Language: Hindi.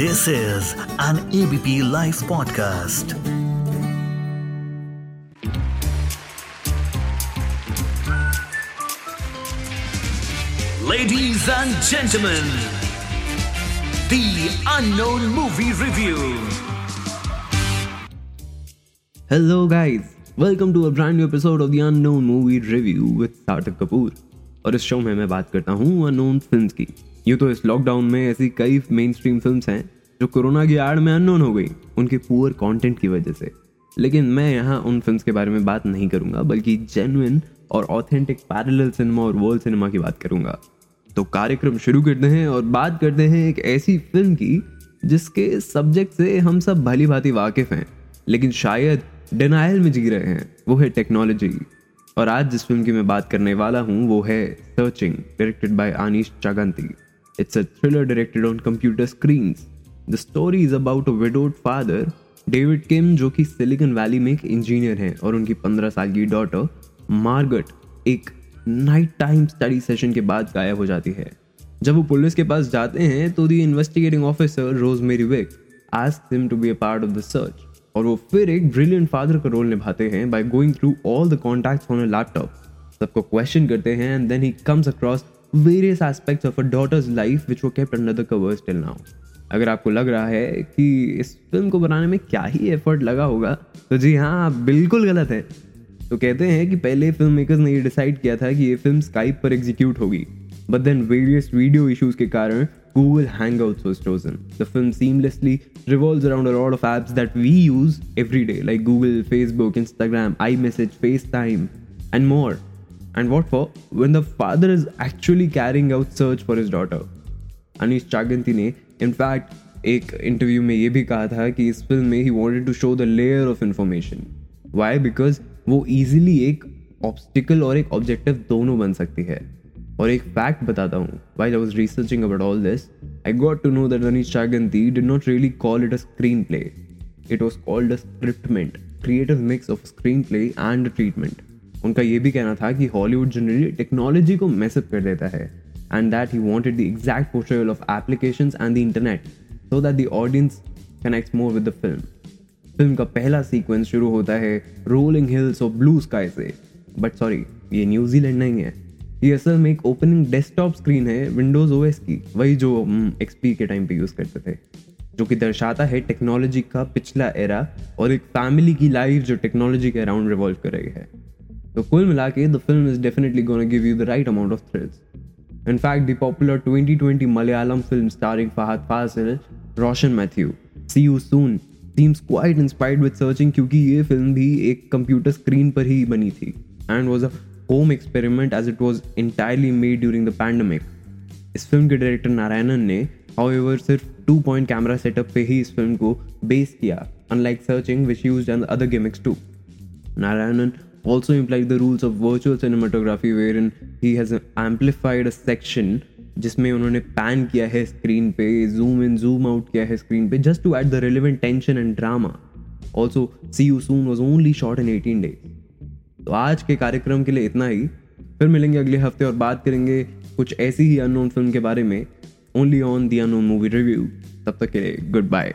This is an ABP Life podcast. Ladies and gentlemen, the unknown movie review. Hello, guys. Welcome to a brand new episode of the Unknown Movie Review with Sarthak Kapoor. और इस शो में मैं बात करता हूँ अननोन फिल्म्स की यूँ तो इस लॉकडाउन में ऐसी कई मेन स्ट्रीम फ़िल्म हैं, जो कोरोना की आड़ में अननोन हो गई, उनके पुअर कंटेंट की वजह से। लेकिन मैं यहाँ उन फिल्म्स के बारे में बात नहीं करूँगा, बल्कि जेन्युइन और ऑथेंटिक पैरेलल सिनेमा और वर्ल्ड सिनेमा की बात करूँगा। तो कार्यक्रम शुरू करते हैं और बात करते हैं एक ऐसी फ़िल्म की, जिसके सब्जेक्ट से हम सब भली भांति वाकिफ हैं, लेकिन शायद डिनाइल में जी रहे हैं, वो है टेक्नोलॉजी और आज जिस फ़िल्म की मैं बात करने वाला हूँ, वो है searching directed by Aneesh Chaganty it's a thriller directed on computer screen the story is about a widowed father David Kim जो कि सिलिकन वैली में एक इंजीनियर हैं, और उनकी पंद्रह साल की डॉटर मार्गट एक नाइट टाइम स्टडी सेशन के बाद गायब हो जाती है। जब वो पुलिस के पास जाते हैं तो दी investigating officer Rosemary Vick ask him to be a part of the search और वो फिर एक ब्रिलियंट फादर का रोल निभाते हैं by going through all the contacts on a laptop सबको क्वेश्चन करते हैं and then he comes across various aspects of a daughter's life which वो kept under the covers till now अगर आपको लग रहा है कि इस फ़िल्म को बनाने में क्या ही एफर्ट लगा होगा तो जी हाँ आप बिल्कुल गलत है तो कहते हैं कि पहले फ़िल्म मेकर्स ने ये डिसाइड किया था कि ये फ़िल्म स्काइप पर एग्जीक्यूट होगी but then various video issues के कारण Google Hangouts was chosen. The film seamlessly revolves around a lot of apps that we use every day, like Google, Facebook, Instagram, iMessage, FaceTime, and more. And what for? When the father is actually carrying out search for his daughter. अनिश चागंती ने इनफैक्ट एक इंटरव्यू में ये भी कहा था कि इस फ़िल्म में he wanted to show the layer of information why because वो इजीली एक ऑब्स्टिकल और एक ऑब्जेक्टिव दोनों बन सकती है। और एक फैक्ट बताता हूँ। While I was researching about all this I got to know that Anish Chaganty did not really call it a screenplay it was called a scriptment creative mix of screenplay and treatment उनका ये भी कहना था कि हॉलीवुड जनरली टेक्नोलॉजी को मैसअप कर देता है and that he wanted the exact portrayal of applications and the internet so that the audience connects more with the film. Film का पहला सीक्वेंस शुरू होता है रोलिंग हिल्स और ब्लू स्काई से। बट सॉरी ये न्यूजीलैंड नहीं है। ये असल में एक ओपनिंग डेस्कटॉप स्क्रीन है विंडोज़ ओएस की, वही जो एक्सपी के टाइम पे यूज़ करते थे, जो कि दर्शाता है टेक्नोलॉजी का पिछला एरा और एक फैमिली की लाइफ जो टेक्नोलॉजी के अराउंड रिवॉल्व कर रही है। तो कुल मिला के the film is definitely gonna give you the right amount of thrills In fact, the popular 2020 Malayalam film starring Fahad Fasil, Roshan Matthew, See You Soon, seems quite inspired with searching क्योंकि ये फ़िल्म भी एक कंप्यूटर स्क्रीन पर ही बनी थी and was a home experiment as it was entirely made during the pandemic इस फ़िल्म के डायरेक्टर नारायणन ने हाउएवर सिर्फ़ टू पॉइंट कैमरा सेटअप पे ही इस फ़िल्म को बेस किया unlike searching which use and other gimmicks to Narayanan also implied the rules of virtual cinematography wherein he has amplified a section जिसमें उन्होंने पैन किया है स्क्रीन पे जूम इन जूम आउट किया है स्क्रीन पे just to add the relevant tension and drama also see you soon was only shot in eighteen days तो आज के कार्यक्रम के लिए इतना ही। फिर मिलेंगे अगले हफ़्ते और बात करेंगे कुछ ऐसी ही अननोन फ़िल्म के बारे में। Only on the unknown movie review तब तक के लिए goodbye